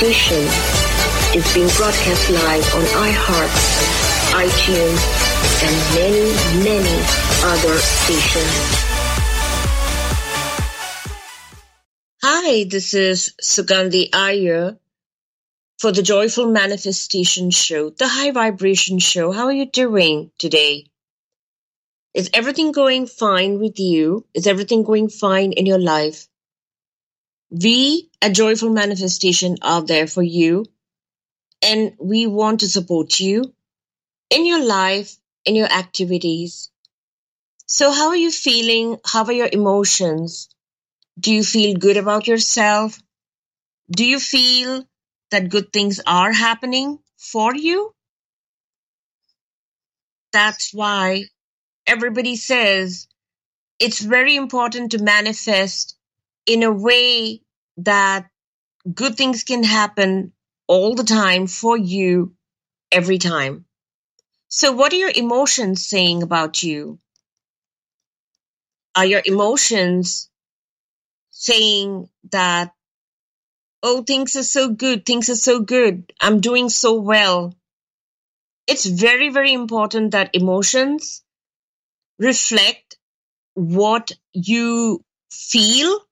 Manifestation is being broadcast live on iHeart, iTunes, and many, many other stations. Hi, this is Sugandhi Iyer for the Joyful Manifestation Show, the High Vibration Show. How are you doing today? Is everything going fine with you? Is everything going fine in your life? We at Joyful Manifestation are there for you and we want to support you in your life, in your activities. So, how are you feeling? How are your emotions? Do you feel good about yourself? Do you feel that good things are happening for you? That's why everybody says it's very important to manifest in a way that good things can happen all the time for you every time. So, what are your emotions saying about you? Are your emotions saying that, oh, things are so good, things are so good, I'm doing so well? It's very, very important that emotions reflect what you feel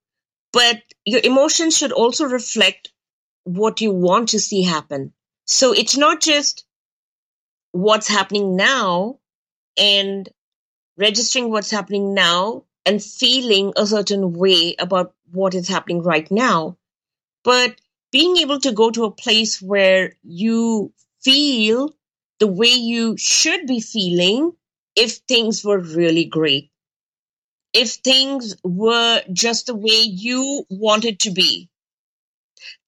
but your emotions should also reflect what you want to see happen. So it's not just what's happening now and registering what's happening now and feeling a certain way about what is happening right now, but being able to go to a place where you feel the way you should be feeling if things were really great if things were just the way you wanted to be.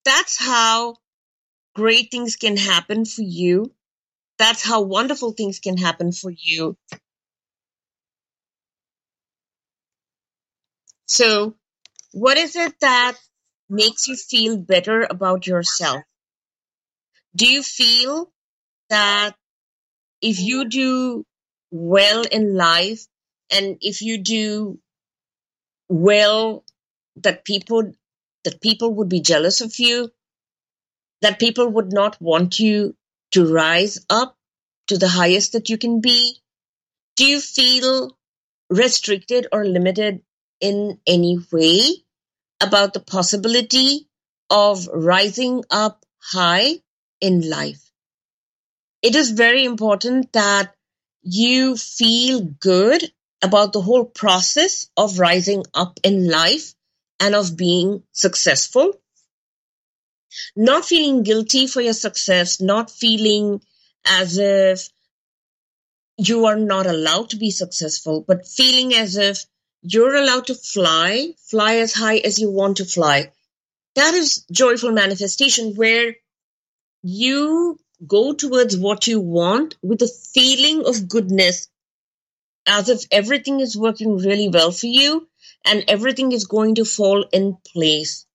That's how great things can happen for you. That's how wonderful things can happen for you. So, what is it that makes you feel better about yourself? Do you feel that if you do well in life, and if you do well that people that people would be jealous of you that people would not want you to rise up to the highest that you can be do you feel restricted or limited in any way about the possibility of rising up high in life? It is very important that you feel good about the whole process of rising up in life and of being successful. Not feeling guilty for your success, not feeling as if you are not allowed to be successful, but feeling as if you're allowed to fly, fly as high as you want to fly. That is joyful manifestation where you go towards what you want with a feeling of goodness as if everything is working really well for you and everything is going to fall in place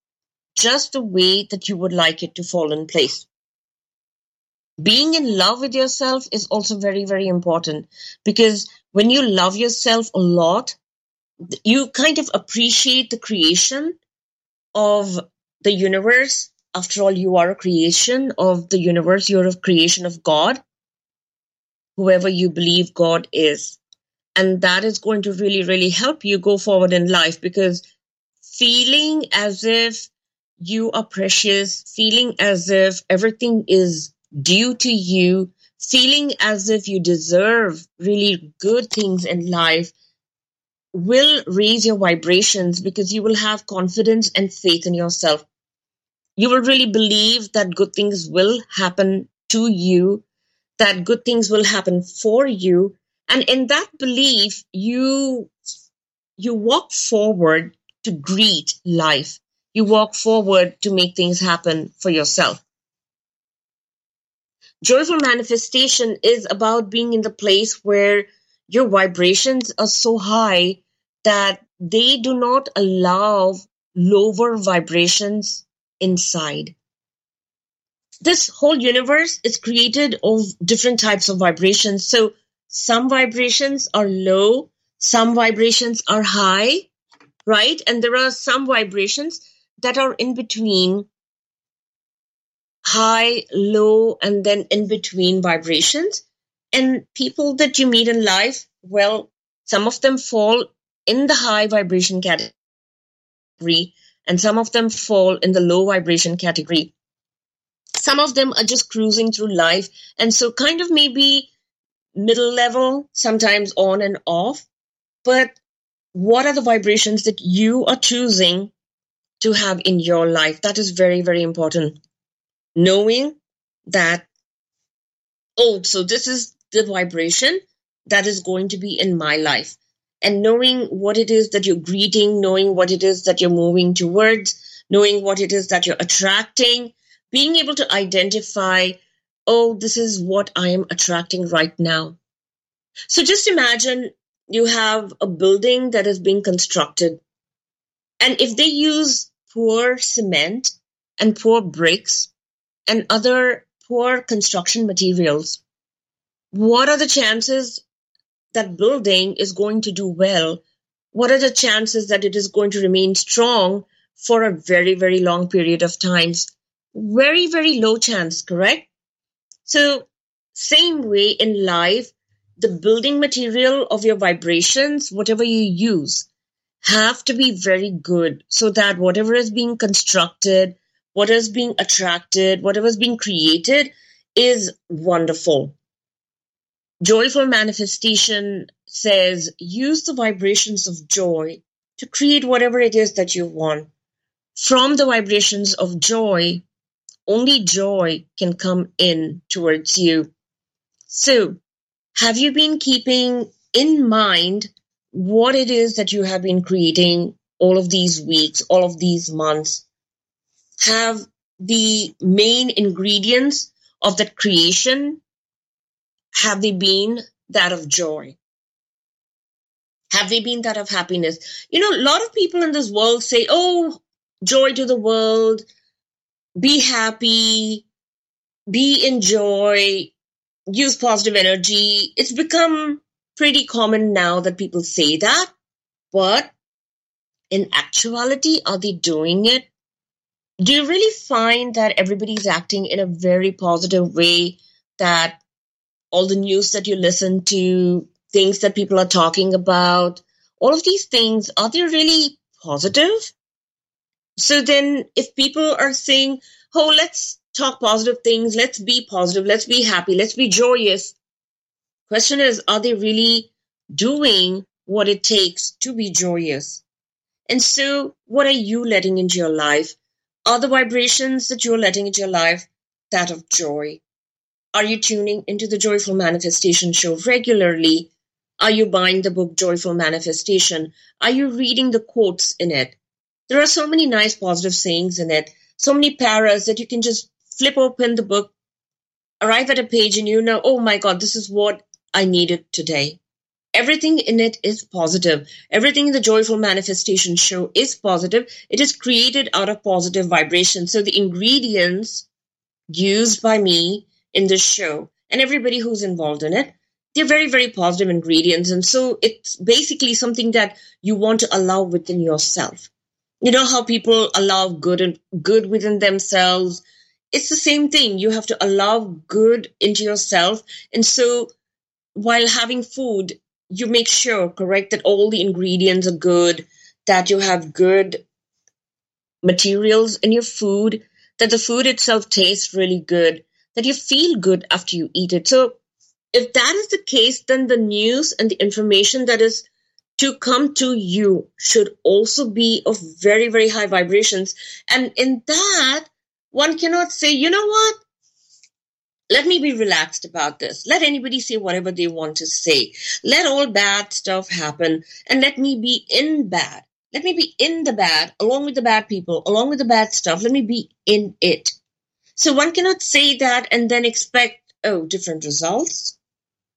just the way that you would like it to fall in place. Being in love with yourself is also very, very important because when you love yourself a lot, you kind of appreciate the creation of the universe. After all, you are a creation of the universe, you're a creation of God, whoever you believe God is and that is going to really really help you go forward in life because feeling as if you are precious feeling as if everything is due to you feeling as if you deserve really good things in life will raise your vibrations because you will have confidence and faith in yourself. You will really believe that good things will happen to you that good things will happen for you and in that belief you you walk forward to greet life. You walk forward to make things happen for yourself. Joyful manifestation is about being in the place where your vibrations are so high that they do not allow lower vibrations inside. This whole universe is created of different types of vibrations. So some vibrations are low, some vibrations are high, right? And there are some vibrations that are in between high, low, and then in between vibrations. And people that you meet in life, well, some of them fall in the high vibration category, and some of them fall in the low vibration category. Some of them are just cruising through life, and so kind of maybe middle level, sometimes on and off. But what are the vibrations that you are choosing to have in your life? That is very, very important. Knowing that, oh, so this is the vibration that is going to be in my life. And knowing what it is that you're greeting, knowing what it is that you're moving towards, knowing what it is that you're attracting, being able to identify oh, this is what I am attracting right now. So just imagine you have a building that is being constructed. And if they use poor cement and poor bricks and other poor construction materials, what are the chances that building is going to do well? What are the chances that it is going to remain strong for a very, very long period of times? Very, very low chance, correct? So, same way in life, the building material of your vibrations, whatever you use, have to be very good so that whatever is being constructed, what is being attracted, whatever is being created is wonderful. Joyful manifestation says use the vibrations of joy to create whatever it is that you want. From the vibrations of joy, only joy can come in towards you. So, have you been keeping in mind what it is that you have been creating all of these weeks, all of these months? Have the main ingredients of that creation have they been that of joy? Have they been that of happiness? You know, a lot of people in this world say, oh, joy to the world, be happy, be in joy, use positive energy. It's become pretty common now that people say that, but in actuality, are they doing it? Do you really find that everybody's acting in a very positive way? That all the news that you listen to, things that people are talking about, all of these things, are they really positive? So then, if people are saying, oh, let's talk positive things, let's be positive, let's be happy, let's be joyous, question is, are they really doing what it takes to be joyous? And so, what are you letting into your life? Are the vibrations that you're letting into your life that of joy? Are you tuning into the Joyful Manifestation show regularly? Are you buying the book Joyful Manifestation? Are you reading the quotes in it? There are so many nice positive sayings in it, so many paras that you can just flip open the book, arrive at a page, and you know, oh my God, this is what I needed today. Everything in it is positive. Everything in the Joyful Manifestation show is positive. It is created out of positive vibration. So the ingredients used by me in this show and everybody who's involved in it, they're very, very positive ingredients. And so it's basically something that you want to allow within yourself you know how people allow good and good within themselves? It's the same thing. You have to allow good into yourself. And so while having food you make sure correct that all the ingredients are good that you have good materials in your food that the food itself tastes really good that you feel good after you eat it. So if that is the case then the news and the information that is to come to you should also be of very, very high vibrations. And in that, one cannot say, you know what? Let me be relaxed about this. Let anybody say whatever they want to say. Let all bad stuff happen and let me be in bad. Let me be in the bad along with the bad people, along with the bad stuff. Let me be in it. So one cannot say that and then expect, oh, different results.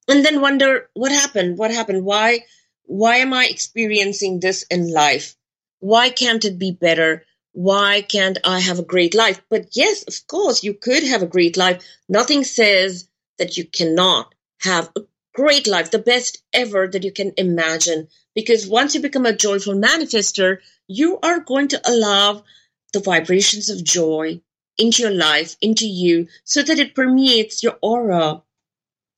And then wonder what happened? What happened? Why? Why am I experiencing this in life? Why can't it be better? Why can't I have a great life? But yes, of course, you could have a great life. Nothing says that you cannot have a great life, the best ever that you can imagine. Because once you become a joyful manifester, you are going to allow the vibrations of joy into your life, into you, so that it permeates your aura.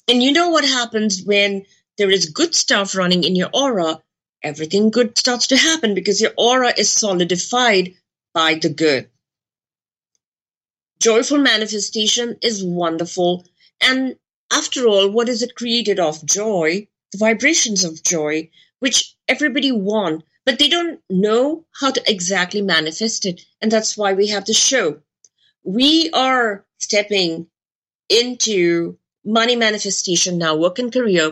And you know what happens when there is good stuff running in your aura? Everything good starts to happen because your aura is solidified by the good. Joyful manifestation is wonderful. And after all, what is it created of? Joy, the vibrations of joy, which everybody want, but they don't know how to exactly manifest it. And that's why we have the show. We are stepping into money manifestation now, work and career.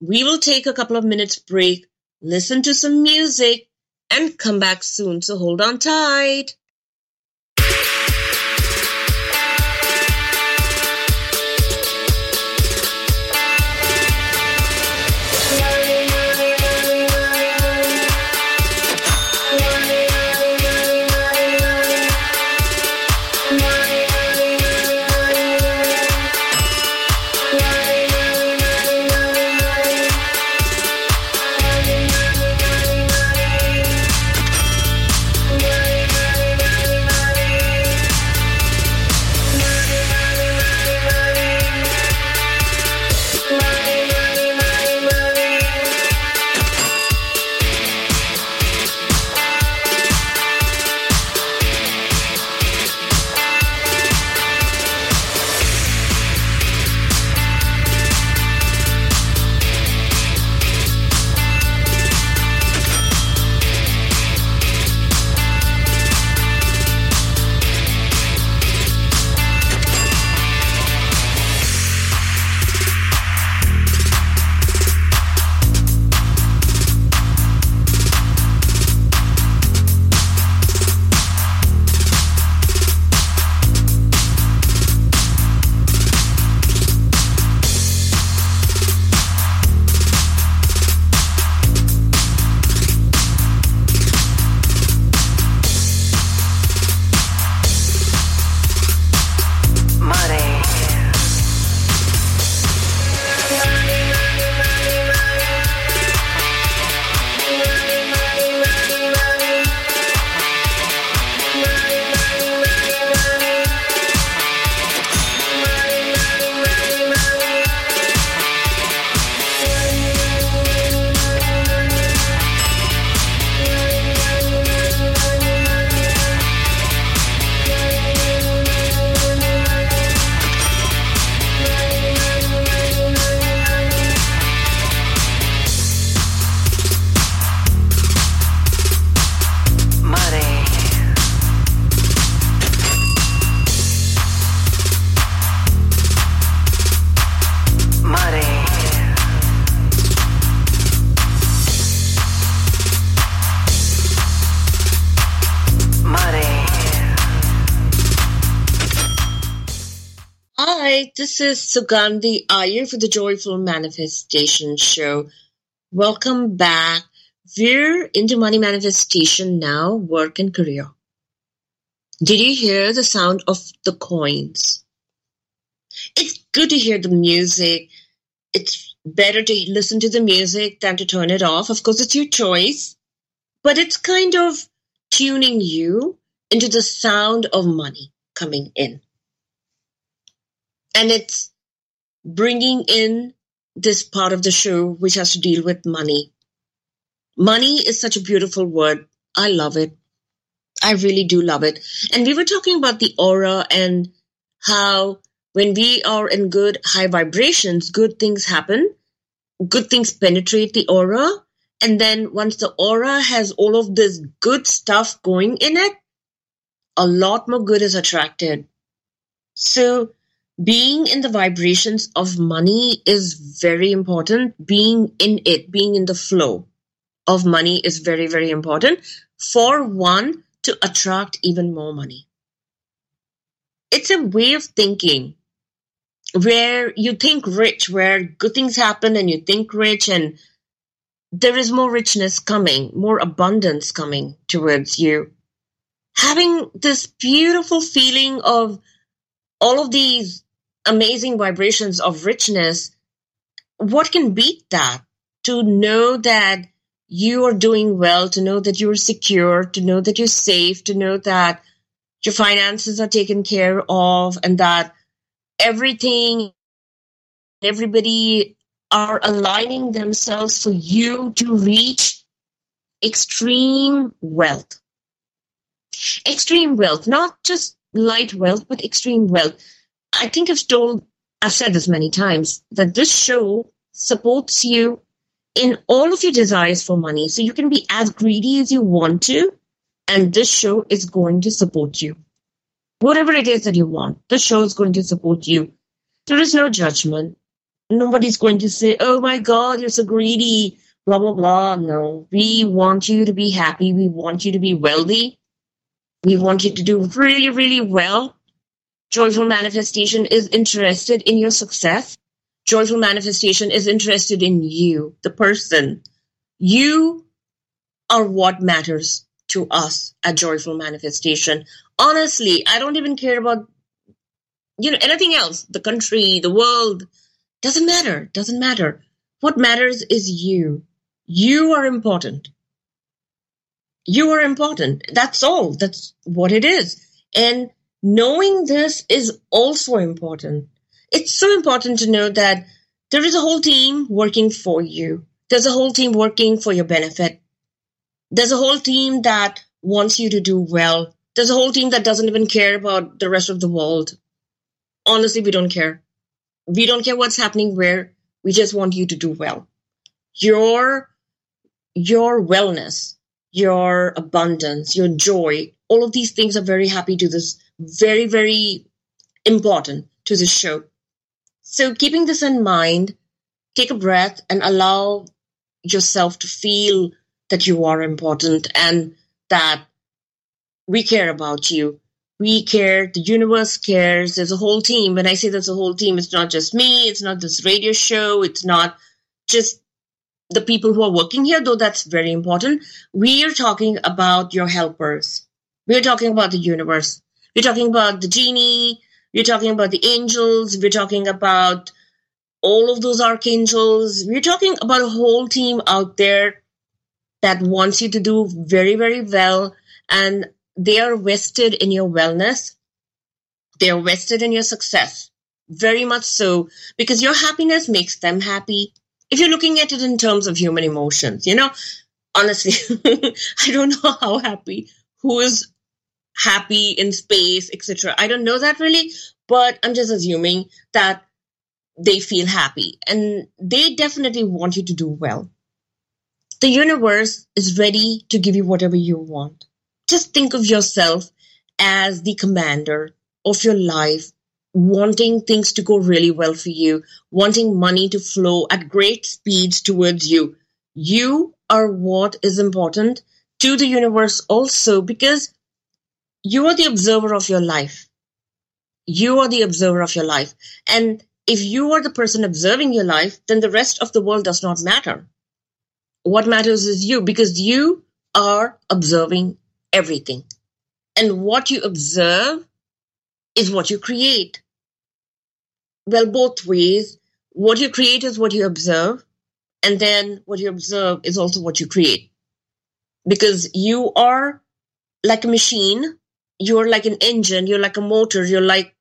We will take a couple of minutes break, listen to some music, and come back soon. So hold on tight. Is Sugandhi Iyer for the Joyful Manifestation Show. Welcome back. We're into money manifestation now, work and career. Did you hear the sound of the coins? It's good to hear the music. It's better to listen to the music than to turn it off. Of course, it's your choice, but it's kind of tuning you into the sound of money coming in and it's bringing in this part of the show which has to deal with money. Money is such a beautiful word. I love it. I really do love it. And we were talking about the aura and how when we are in good high vibrations, good things happen, good things penetrate the aura. And then once the aura has all of this good stuff going in it, a lot more good is attracted. So being in the vibrations of money is very important. Being in it, being in the flow of money is very, very important for one to attract even more money. It's a way of thinking where you think rich, where good things happen and you think rich and there is more richness coming, more abundance coming towards you. Having this beautiful feeling of all of these amazing vibrations of richness, what can beat that? To know that you are doing well, to know that you're secure, to know that you're safe, to know that your finances are taken care of, and that everything, everybody are aligning themselves for you to reach extreme wealth. Extreme wealth, not just light wealth, but extreme wealth. I think I've told, I've said this many times, that this show supports you in all of your desires for money. So you can be as greedy as you want to, and this show is going to support you. Whatever it is that you want, the show is going to support you. There is no judgment. Nobody's going to say, oh my God, you're so greedy, blah, blah, blah. No, we want you to be happy. We want you to be wealthy. We want you to do really, really well. Joyful Manifestation is interested in your success. Joyful Manifestation is interested in you, the person. You are what matters to us at Joyful Manifestation. Honestly, I don't even care about you know anything else, the country, the world. Doesn't matter. Doesn't matter. What matters is you. You are important. You are important. That's all. That's what it is. And knowing this is also important. It's so important to know that there is a whole team working for you. There's a whole team working for your benefit. There's a whole team that wants you to do well. There's a whole team that doesn't even care about the rest of the world. Honestly, we don't care. We don't care what's happening where. We just want you to do well. Your your wellness, your abundance, your joy, all of these things are very happy to this very, very important to the show. So keeping this in mind, take a breath and allow yourself to feel that you are important and that we care about you. We care, the universe cares, there's a whole team. When I say there's a whole team, it's not just me, it's not this radio show, it's not just the people who are working here, though that's very important. We are talking about your helpers. We're talking about the universe. We're talking about the genie. We're talking about the angels. We're talking about all of those archangels. We're talking about a whole team out there that wants you to do very, very well. And they are vested in your wellness. They are vested in your success. Very much so, because your happiness makes them happy. If you're looking at it in terms of human emotions, you know, honestly, I don't know how happy, who is happy in space, etc. I don't know that really, but I'm just assuming that they feel happy and they definitely want you to do well. The universe is ready to give you whatever you want. Just think of yourself as the commander of your life, wanting things to go really well for you, wanting money to flow at great speeds towards you. You are what is important to the universe also because you are the observer of your life. You are the observer of your life. And if you are the person observing your life, then the rest of the world does not matter. What matters is you because you are observing everything. And what you observe is what you create. Well, both ways. What you create is what you observe. And then what you observe is also what you create. Because you are like a machine you're like an engine, you're like a motor, you're like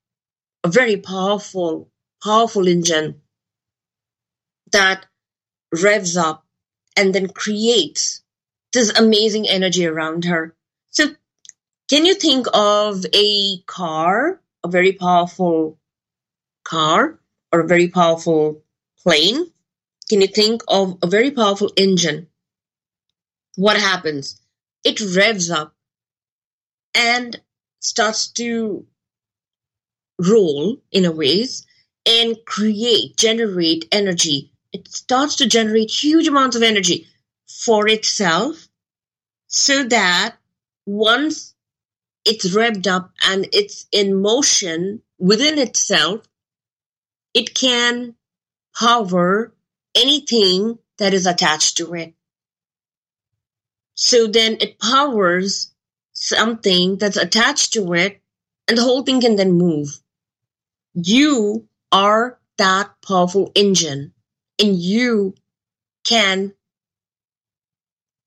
a very powerful, powerful engine that revs up and then creates this amazing energy around her. So, can you think of a car, a very powerful car, or a very powerful plane? Can you think of a very powerful engine? What happens? It revs up and starts to roll in a ways and create, generate energy. It starts to generate huge amounts of energy for itself so that once it's revved up and it's in motion within itself, it can power anything that is attached to it. So then it powers something that's attached to it, and the whole thing can then move. You are that powerful engine, and you can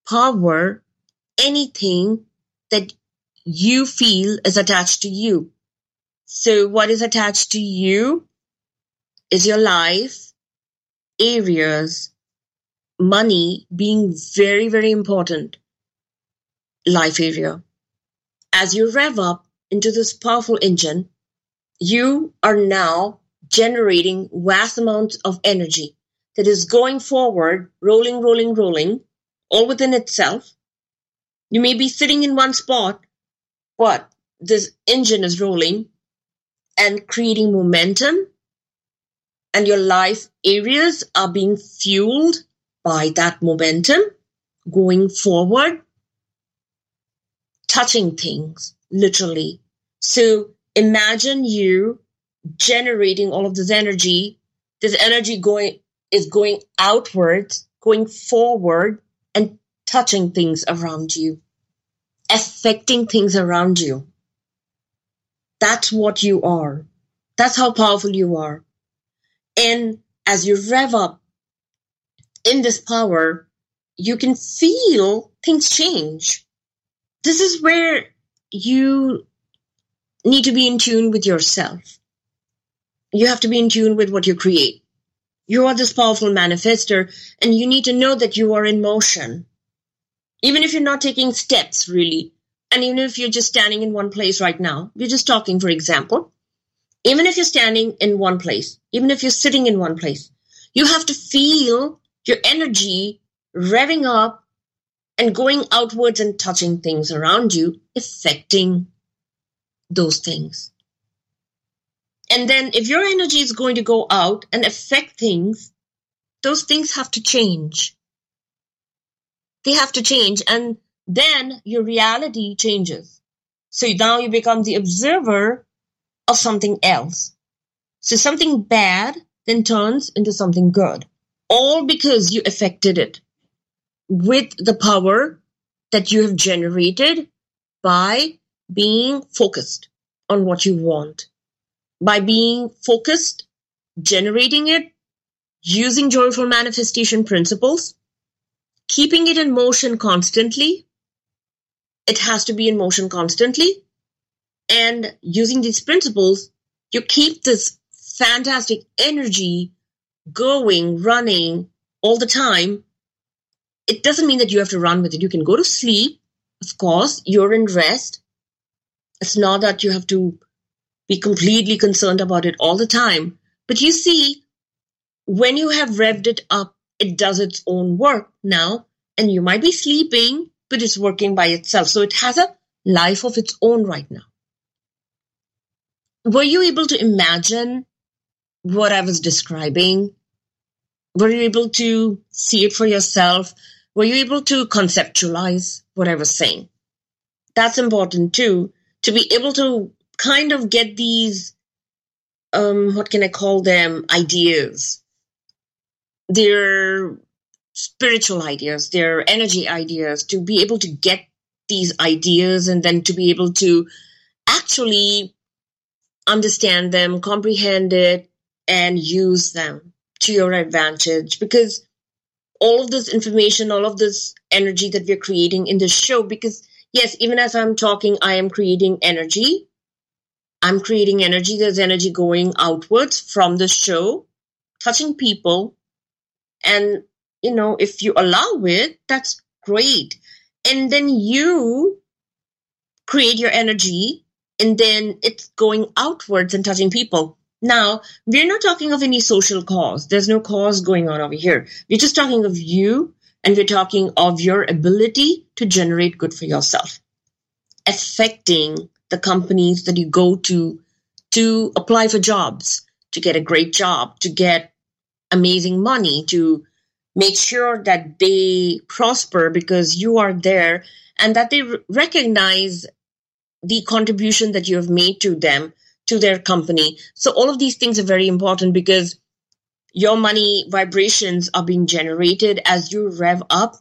power anything that you feel is attached to you. So what is attached to you is your life, areas, money being very, very important life area. As you rev up into this powerful engine, you are now generating vast amounts of energy that is going forward, rolling, rolling, rolling, all within itself. You may be sitting in one spot, but this engine is rolling and creating momentum, and your life areas are being fueled by that momentum going forward, touching things literally. So imagine you generating all of this energy. This energy going is going outwards, going forward, and touching things around you, affecting things around you. That's what you are. That's how powerful you are. And as you rev up in this power, you can feel things change. This is where you need to be in tune with yourself. You have to be in tune with what you create. You are this powerful manifester, and you need to know that you are in motion. Even if you're not taking steps, really, and even if you're just standing in one place right now, we're just talking, for example, even if you're standing in one place, even if you're sitting in one place, you have to feel your energy revving up and going outwards and touching things around you, affecting those things. And then if your energy is going to go out and affect things, those things have to change. They have to change. And then your reality changes. So now you become the observer of something else. So something bad then turns into something good. All because you affected it with the power that you have generated by being focused on what you want. By being focused, generating it, using joyful manifestation principles, keeping it in motion constantly. It has to be in motion constantly. And using these principles, you keep this fantastic energy going, running all the time. It doesn't mean that you have to run with it. You can go to sleep. Of course, you're in rest. It's not that you have to be completely concerned about it all the time. But you see, when you have revved it up, it does its own work now, and you might be sleeping, but it's working by itself. So it has a life of its own right now. Were you able to imagine what I was describing? Were you able to see it for yourself? Were you able to conceptualize what I was saying? That's important too, to be able to kind of get these, um, what can I call them, ideas. They're spiritual ideas, they're energy ideas, to be able to get these ideas and then to be able to actually understand them, comprehend it, and use them to your advantage because all of this information, all of this energy that we're creating in this show, because yes, even as I'm talking, I am creating energy. I'm creating energy. There's energy going outwards from the show, touching people. And, you know, if you allow it, that's great. And then you create your energy and then it's going outwards and touching people. Now, we're not talking of any social cause. There's no cause going on over here. We're just talking of you and we're talking of your ability to generate good for yourself, affecting the companies that you go to to apply for jobs, to get a great job, to get amazing money, to make sure that they prosper because you are there and that they recognize the contribution that you have made to them, to their company. So all of these things are very important because your money vibrations are being generated as you rev up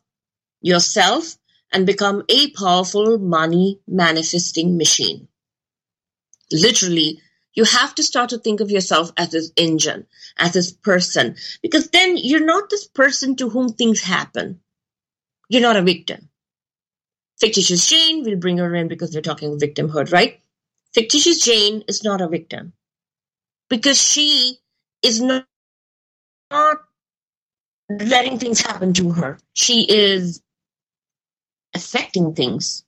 yourself and become a powerful money manifesting machine. Literally, you have to start to think of yourself as this engine, as this person, because then you're not this person to whom things happen. You're not a victim. fictitious Jane, we'll bring her in because we're talking victimhood, right? Fictitious Jane is not a victim because she is not, not letting things happen to her. She is affecting things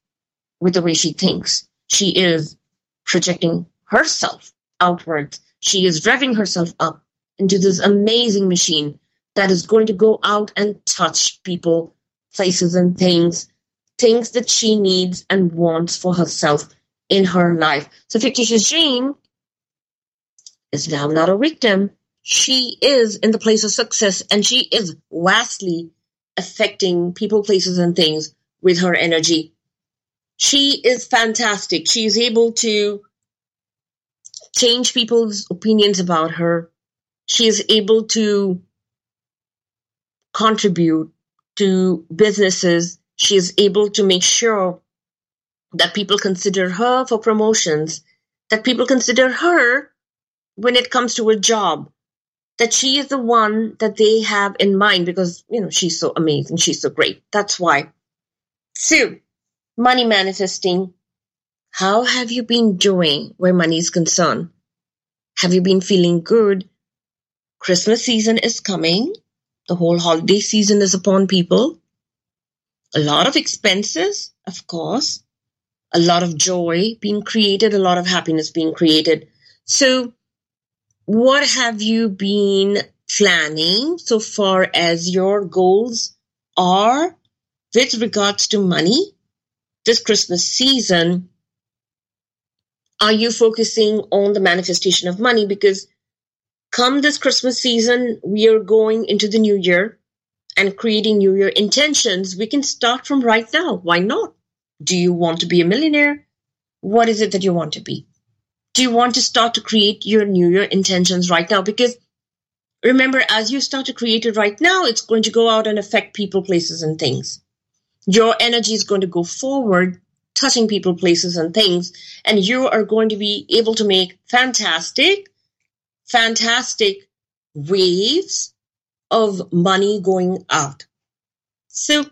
with the way she thinks. She is projecting herself outwards. She is revving herself up into this amazing machine that is going to go out and touch people, places, and things, things that she needs and wants for herself in her life. So Fictitious Jane is now not a victim. She is in the place of success and she is vastly affecting people, places, and things with her energy. She is fantastic. She is able to change people's opinions about her. She is able to contribute to businesses. She is able to make sure that people consider her for promotions, that people consider her when it comes to a job, that she is the one that they have in mind because, you know, she's so amazing. She's so great. That's why. So, money manifesting. How have you been doing where money is concerned? Have you been feeling good? Christmas season is coming. The whole holiday season is upon people. A lot of expenses, of course a lot of joy being created, a lot of happiness being created. So, what have you been planning so far as your goals are with regards to money this Christmas season? Are you focusing on the manifestation of money? Because come this Christmas season, we are going into the new year and creating new year intentions. We can start from right now. Why not? Do you want to be a millionaire? What is it that you want to be? Do you want to start to create your New Year intentions right now? Because remember, as you start to create it right now, it's going to go out and affect people, places, and things. Your energy is going to go forward, touching people, places, and things, and you are going to be able to make fantastic, fantastic waves of money going out. So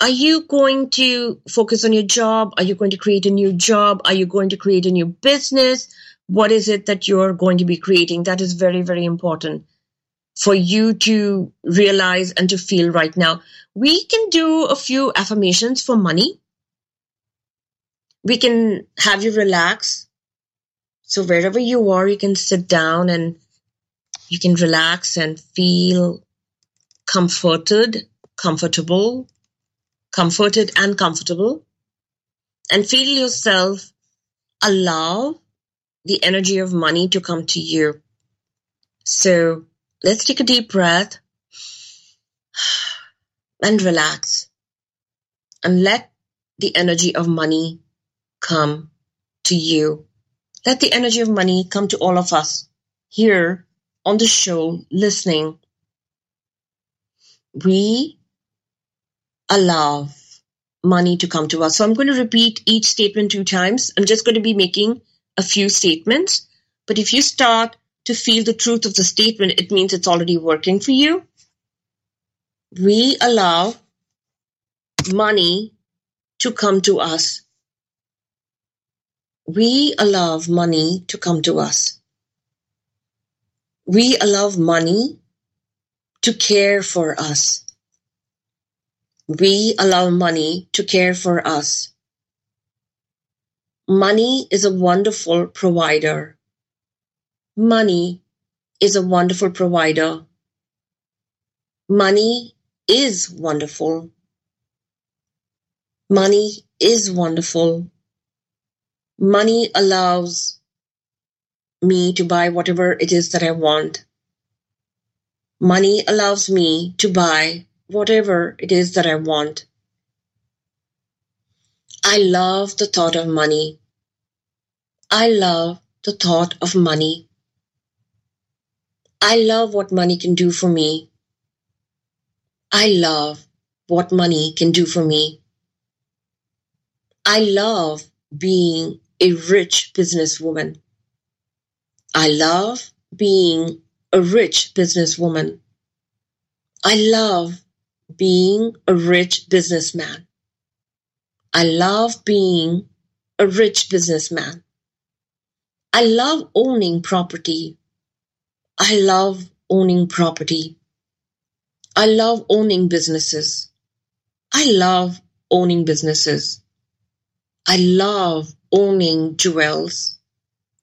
are you going to focus on your job? Are you going to create a new job? Are you going to create a new business? What is it that you're going to be creating? That is very, very important for you to realize and to feel right now. We can do a few affirmations for money. We can have you relax. So wherever you are, you can sit down and you can relax and feel comforted, comfortable, comforted and comfortable, and feel yourself allow the energy of money to come to you. So let's take a deep breath and relax and let the energy of money come to you. Let the energy of money come to all of us here on the show listening. We allow money to come to us. So I'm going to repeat each statement two times. I'm just going to be making a few statements. But if you start to feel the truth of the statement, it means it's already working for you. We allow money to come to us. We allow money to come to us. We allow money to care for us. We allow money to care for us. Money is a wonderful provider. Money is a wonderful provider. Money is wonderful. Money is wonderful. Money allows me to buy whatever it is that I want. Money allows me to buy whatever it is that I want. I love the thought of money. I love the thought of money. I love what money can do for me. I love what money can do for me. I love being a rich businesswoman. I love being a rich businesswoman. I love being a rich businessman. I love being a rich businessman. I love owning property. I love owning property. I love owning businesses. I love owning businesses. I love owning jewels,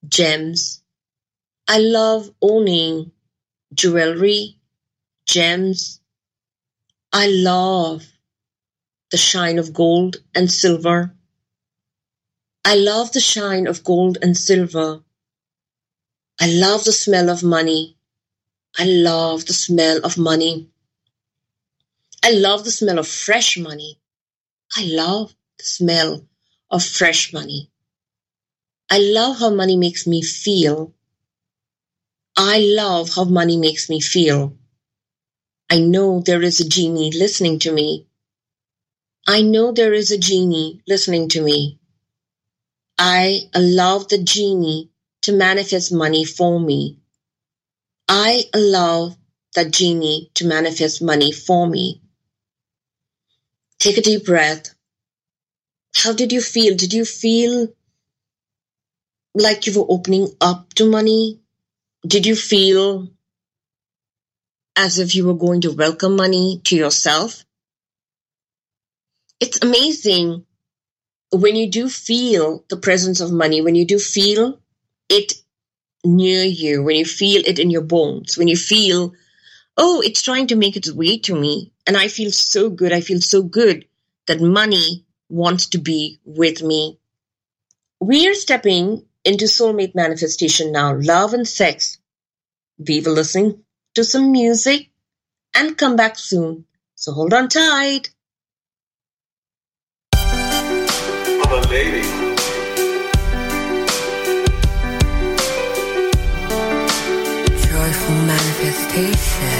gems. I love owning jewelry, gems. I love the shine of gold and silver. I love the shine of gold and silver. I love the smell of money. I love the smell of money. I love the smell of fresh money. I love the smell of fresh money. I love how money makes me feel. I love how money makes me feel. I know there is a genie listening to me. I know there is a genie listening to me. I allow the genie to manifest money for me. I allow the genie to manifest money for me. Take a deep breath. How did you feel? Did you feel like you were opening up to money? Did you feel as if you were going to welcome money to yourself? It's amazing when you do feel the presence of money, when you do feel it near you, when you feel it in your bones, when you feel, oh, it's trying to make its way to me, and I feel so good, I feel so good that money wants to be with me. We are stepping into soulmate manifestation now, love and sex. We will listen to some music and come back soon. So hold on tight. For lady. joyful manifestation,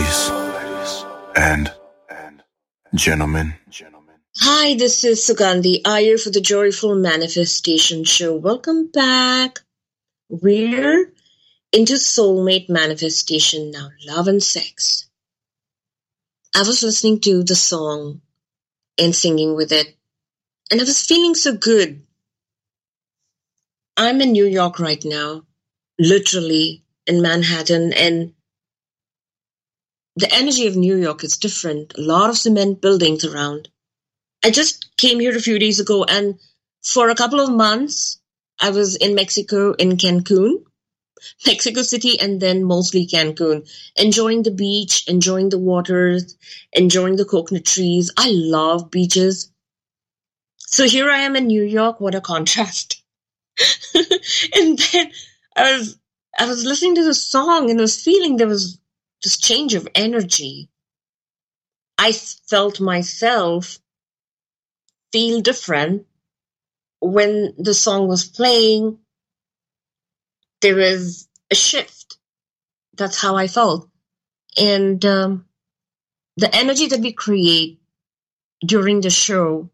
ladies and gentlemen. Hi, this is Sugandhi Iyer for the Joyful Manifestation Show. Welcome back. We're into soulmate manifestation now, love and sex. I was listening to the song and singing with it, and I was feeling so good. I'm in New York right now, literally in Manhattan, and the energy of New York is different. A lot of cement buildings around. I just came here a few days ago and for a couple of months, I was in Mexico, in Cancun, Mexico City, and then mostly Cancun, enjoying the beach, enjoying the waters, enjoying the coconut trees. I love beaches. So here I am in New York. What a contrast. and then I was, I was listening to the song and I was feeling there was this change of energy. I felt myself feel different when the song was playing. There was a shift. That's how I felt. And um, the energy that we create during the show,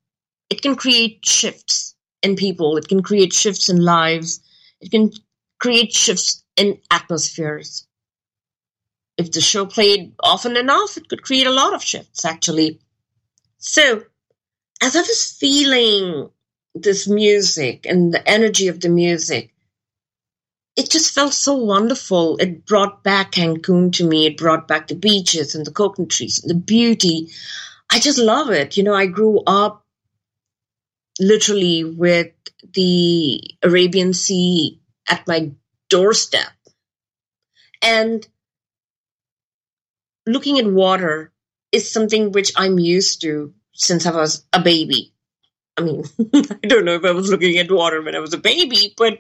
it can create shifts in people. It can create shifts in lives. It can create shifts in atmospheres. If the show played often enough, it could create a lot of shifts, actually. So, as I was feeling this music and the energy of the music, it just felt so wonderful. It brought back Cancun to me. It brought back the beaches and the coconut trees and the beauty. I just love it. You know, I grew up literally with the Arabian Sea at my doorstep. And looking at water is something which I'm used to since I was a baby. I mean, I don't know if I was looking at water when I was a baby, but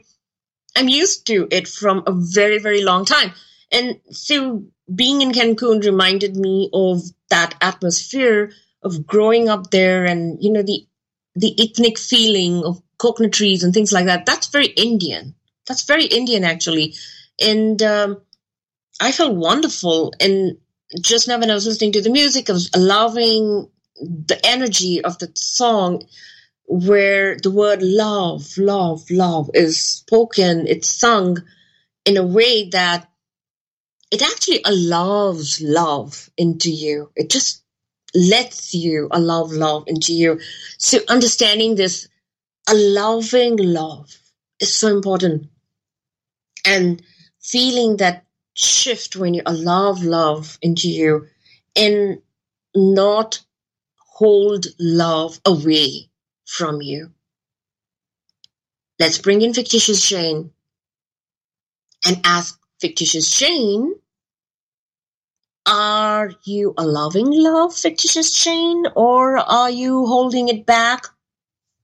I'm used to it from a very, very long time. And so being in Cancun reminded me of that atmosphere of growing up there and, you know, the, the ethnic feeling of coconut trees and things like that. That's very Indian. That's very Indian, actually. And um, I felt wonderful. And just now when I was listening to the music, I was allowing the energy of the song where the word love, love, love is spoken, it's sung in a way that it actually allows love into you. It just lets you allow love into you. So understanding this allowing love is so important. And feeling that shift when you allow love into you and not hold love away from you. Let's bring in fictitious Jane and ask fictitious Jane, are you allowing love, fictitious Jane, or are you holding it back?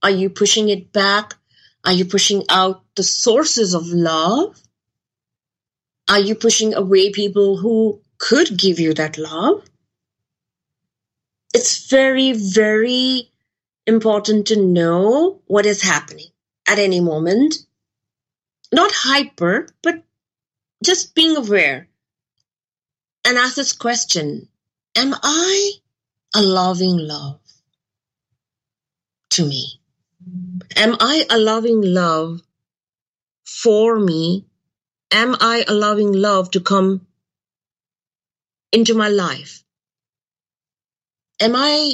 Are you pushing it back? Are you pushing out the sources of love? Are you pushing away people who could give you that love? It's very, very important to know what is happening at any moment. Not hyper, but just being aware. And ask this question Am I allowing love to me? Am I allowing love for me? Am I allowing love to come into my life? Am I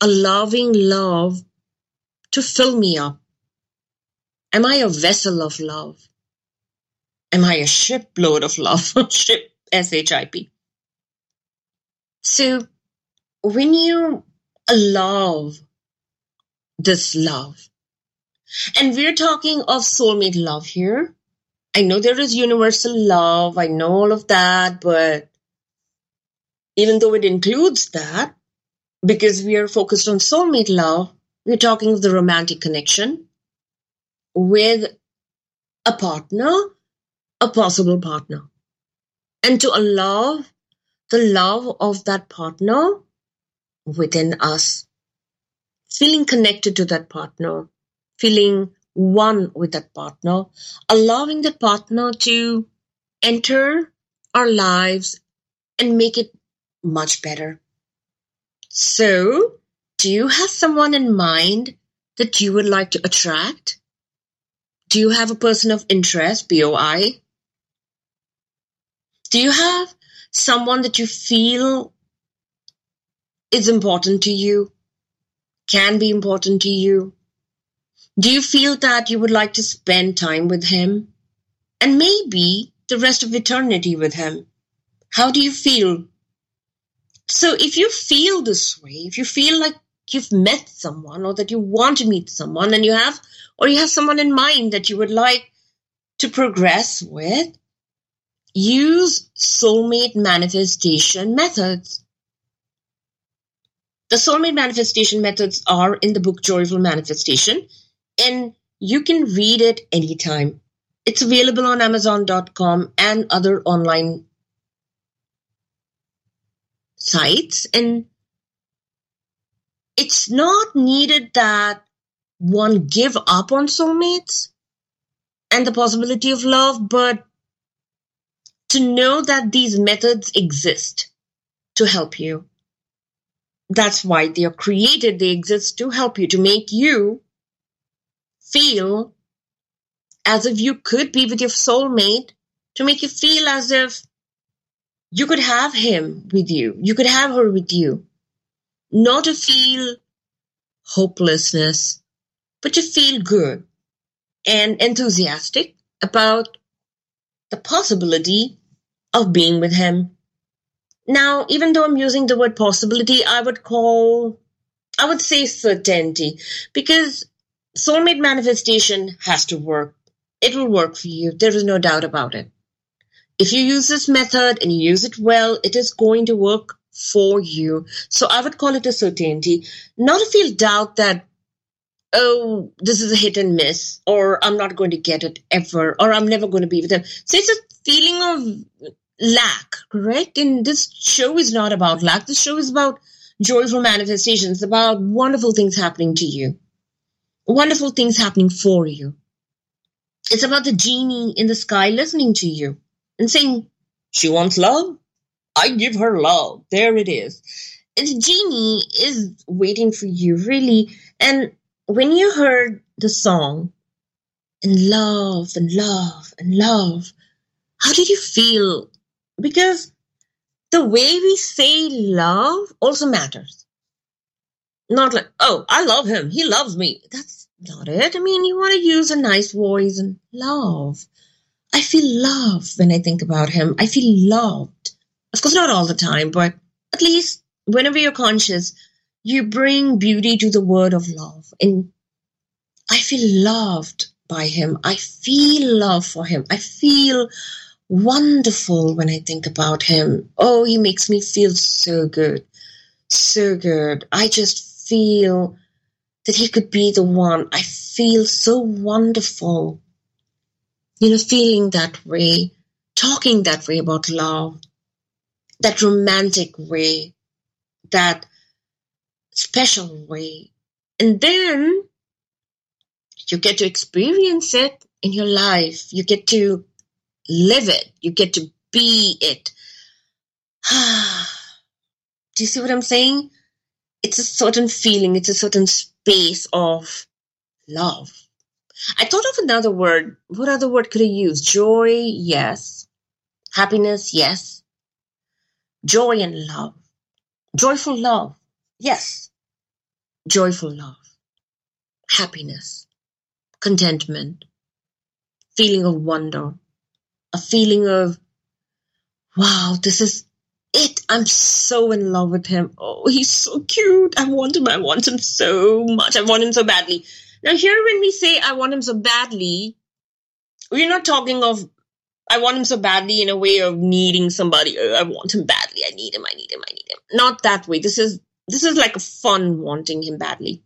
allowing love to fill me up? Am I a vessel of love? Am I a shipload of love? Ship, S H I P. So, when you allow this love, and we're talking of soulmate love here. I know there is universal love, I know all of that, but even though it includes that, because we are focused on soulmate love, we're talking of the romantic connection with a partner, a possible partner. And to allow the love of that partner within us, feeling connected to that partner, feeling one with that partner, allowing that partner to enter our lives and make it much better. So, do you have someone in mind that you would like to attract? Do you have a person of interest, POI? Do you have someone that you feel is important to you, can be important to you? Do you feel that you would like to spend time with him and maybe the rest of eternity with him? How do you feel So if you feel this way, if you feel like you've met someone or that you want to meet someone and you have, or you have someone in mind that you would like to progress with, use soulmate manifestation methods. The soulmate manifestation methods are in the book Joyful Manifestation, and you can read it anytime. It's available on Amazon.com and other online sites. And it's not needed that one give up on soulmates and the possibility of love, but to know that these methods exist to help you. That's why they are created. They exist to help you, to make you feel as if you could be with your soulmate, to make you feel as if you could have him with you, you could have her with you. Not to feel hopelessness, but to feel good and enthusiastic about the possibility of being with him. Now, even though I'm using the word possibility, I would call, I would say certainty because soulmate manifestation has to work. It will work for you. There is no doubt about it. If you use this method and you use it well, it is going to work for you. So I would call it a certainty, not to feel doubt that, oh, this is a hit and miss, or I'm not going to get it ever, or I'm never going to be with them. So it's a feeling of lack, correct? And this show is not about lack. This show is about joyful manifestations, about wonderful things happening to you, wonderful things happening for you. It's about the genie in the sky listening to you and saying, She wants love? I give her love. There it is. The genie is waiting for you, really. And when you heard the song, and love and love and love, how did you feel? Because the way we say love also matters. Not like, oh, I love him. He loves me. That's not it. I mean, you want to use a nice voice and love. I feel love when I think about him. I feel loved. Of course, not all the time, but at least whenever you're conscious, you bring beauty to the word of love. And I feel loved by him. I feel love for him. I feel wonderful when I think about him. Oh, he makes me feel so good. So good. I just feel that he could be the one. I feel so wonderful. You know, feeling that way, talking that way about love, that romantic way, that special way. And then you get to experience it in your life. You get to live it. You get to be it. Do you see what I'm saying? It's a certain feeling, it's a certain space of love. I thought of another word. What other word could I use? Joy, yes. Happiness, yes. Joy and love. Joyful love, yes. Joyful love. Happiness. Contentment. Feeling of wonder. A feeling of, wow, this is it. I'm so in love with him. Oh, he's so cute. I want him. I want him so much. I want him so badly. Now, here, when we say I want him so badly, we're not talking of I want him so badly in a way of needing somebody. Oh, I want him badly. I need him. I need him. I need him. Not that way. This is this is like a fun wanting him badly.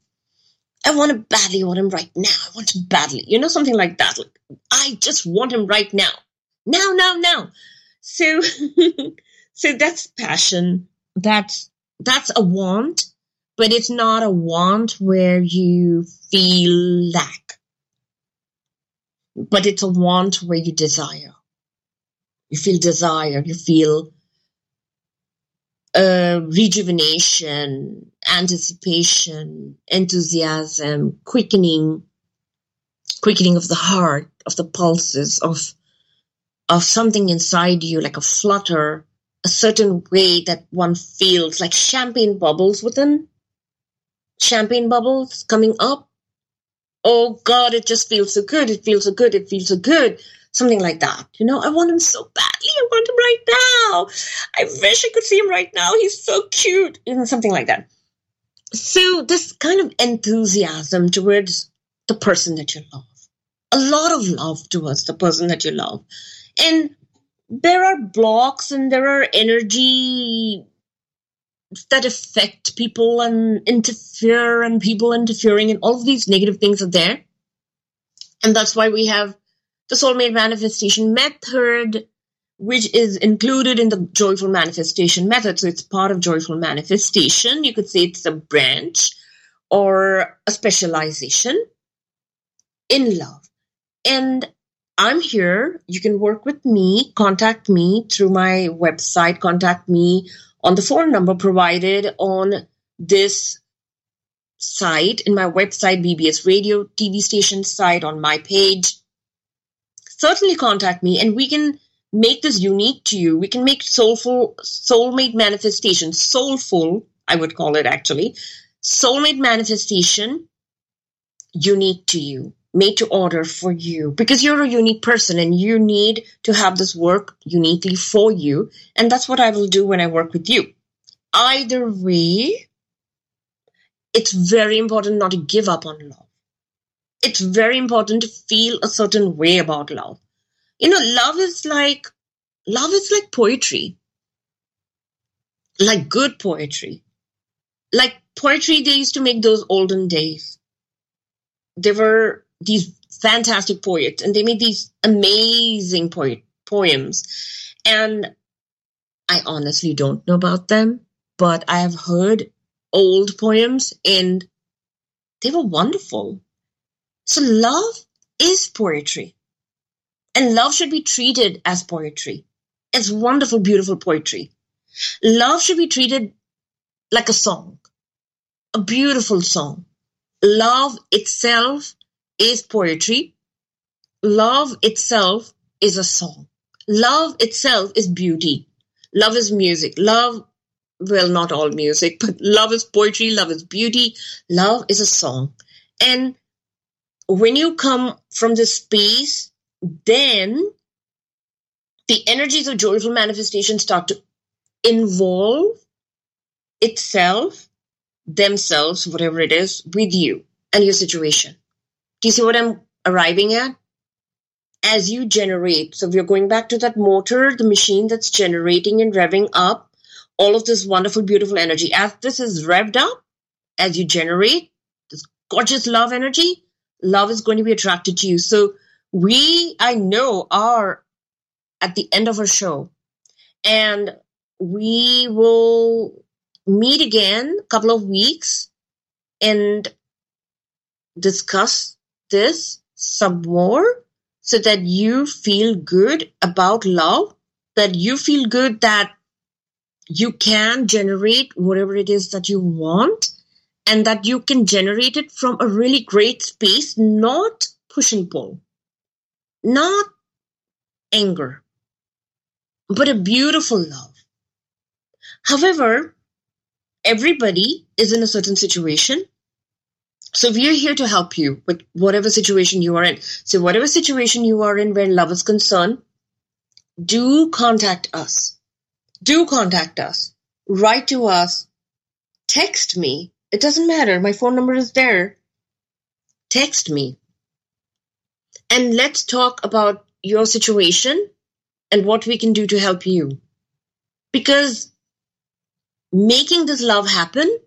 I want him badly. I want him right now. I want him badly. You know, something like that. Like I just want him right now. Now, now, now. So, so that's passion. That's that's a want, but it's not a want where you feel lack. But it's a want where you desire. You feel desire. You feel uh, rejuvenation, anticipation, enthusiasm, quickening, quickening of the heart, of the pulses, of of something inside you, like a flutter, a certain way that one feels, like champagne bubbles within, champagne bubbles coming up. Oh God, it just feels so good. It feels so good. It feels so good. something like that. You know, I want him so badly. I want him right now. I wish I could see him right now. He's so cute. You know, something like that. So this kind of enthusiasm towards the person that you love, a lot of love towards the person that you love, and there are blocks and there are energy that affect people and interfere and people interfering and all of these negative things are there. And that's why we have the soulmate manifestation method which is included in the joyful manifestation method. So it's part of joyful manifestation. You could say it's a branch or a specialization in love. And I'm here. You can work with me, contact me through my website, contact me on the phone number provided on this site, in my website, BBS Radio TV station site, on my page. Certainly contact me and we can make this unique to you. We can make soulful, soulmate manifestation, soulful, I would call it actually, soulmate manifestation unique to you made to order for you because you're a unique person and you need to have this work uniquely for you. And that's what I will do when I work with you. Either way, it's very important not to give up on love. It's very important to feel a certain way about love. You know, love is like, love is like poetry. Like good poetry. Like poetry they used to make those olden days. They were these fantastic poets and they made these amazing poet poems. And i honestly don't know about them but i have heard old poems and they were wonderful. So love is poetry and love should be treated as poetry. It's wonderful beautiful poetry. Love should be treated like a song a beautiful song. Love itself is poetry. Love itself is a song. Love itself is beauty. Love is music. Love, well, not all music, but love is poetry. Love is beauty. Love is a song. And when you come from this space, then the energies of joyful manifestation start to involve itself, themselves, whatever it is, with you and your situation. Do you see what I'm arriving at? As you generate, so we're going back to that motor, the machine that's generating and revving up all of this wonderful, beautiful energy. As this is revved up, as you generate this gorgeous love energy, love is going to be attracted to you. So we, I know, are at the end of our show, and we will meet again a couple of weeks and discuss this some more so that you feel good about love, that you feel good that you can generate whatever it is that you want and that you can generate it from a really great space, not push and pull, not anger, but a beautiful love. However, everybody is in a certain situation so we are here to help you with whatever situation you are in. So whatever situation you are in where love is concerned, do contact us. Do contact us. Write to us. Text me. It doesn't matter. My phone number is there. Text me. And let's talk about your situation and what we can do to help you. Because making this love happen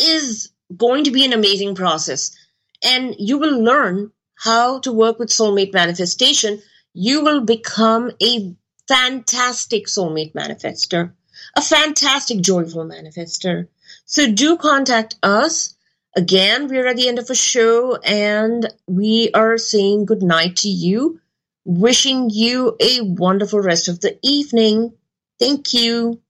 is going to be an amazing process. And you will learn how to work with soulmate manifestation. You will become a fantastic soulmate manifester, a fantastic joyful manifester. So do contact us. Again, we're at the end of a show and we are saying goodnight to you, wishing you a wonderful rest of the evening. Thank you.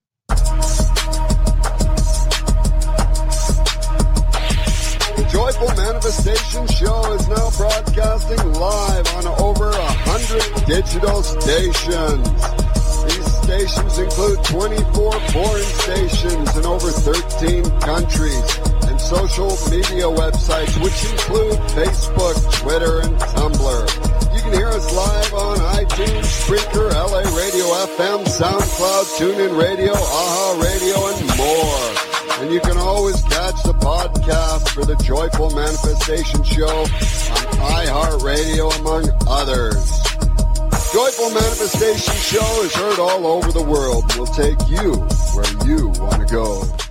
Manifestation Show is now broadcasting live on over a hundred digital stations. These stations include 24 foreign stations in over 13 countries and social media websites which include Facebook, Twitter, and Tumblr. You can hear us live on iTunes, Spreaker, LA Radio FM, SoundCloud, TuneIn Radio, AHA Radio, and more. And you can always catch the podcast for the Joyful Manifestation Show on iHeartRadio, among others. Joyful Manifestation Show is heard all over the world. We'll take you where you want to go.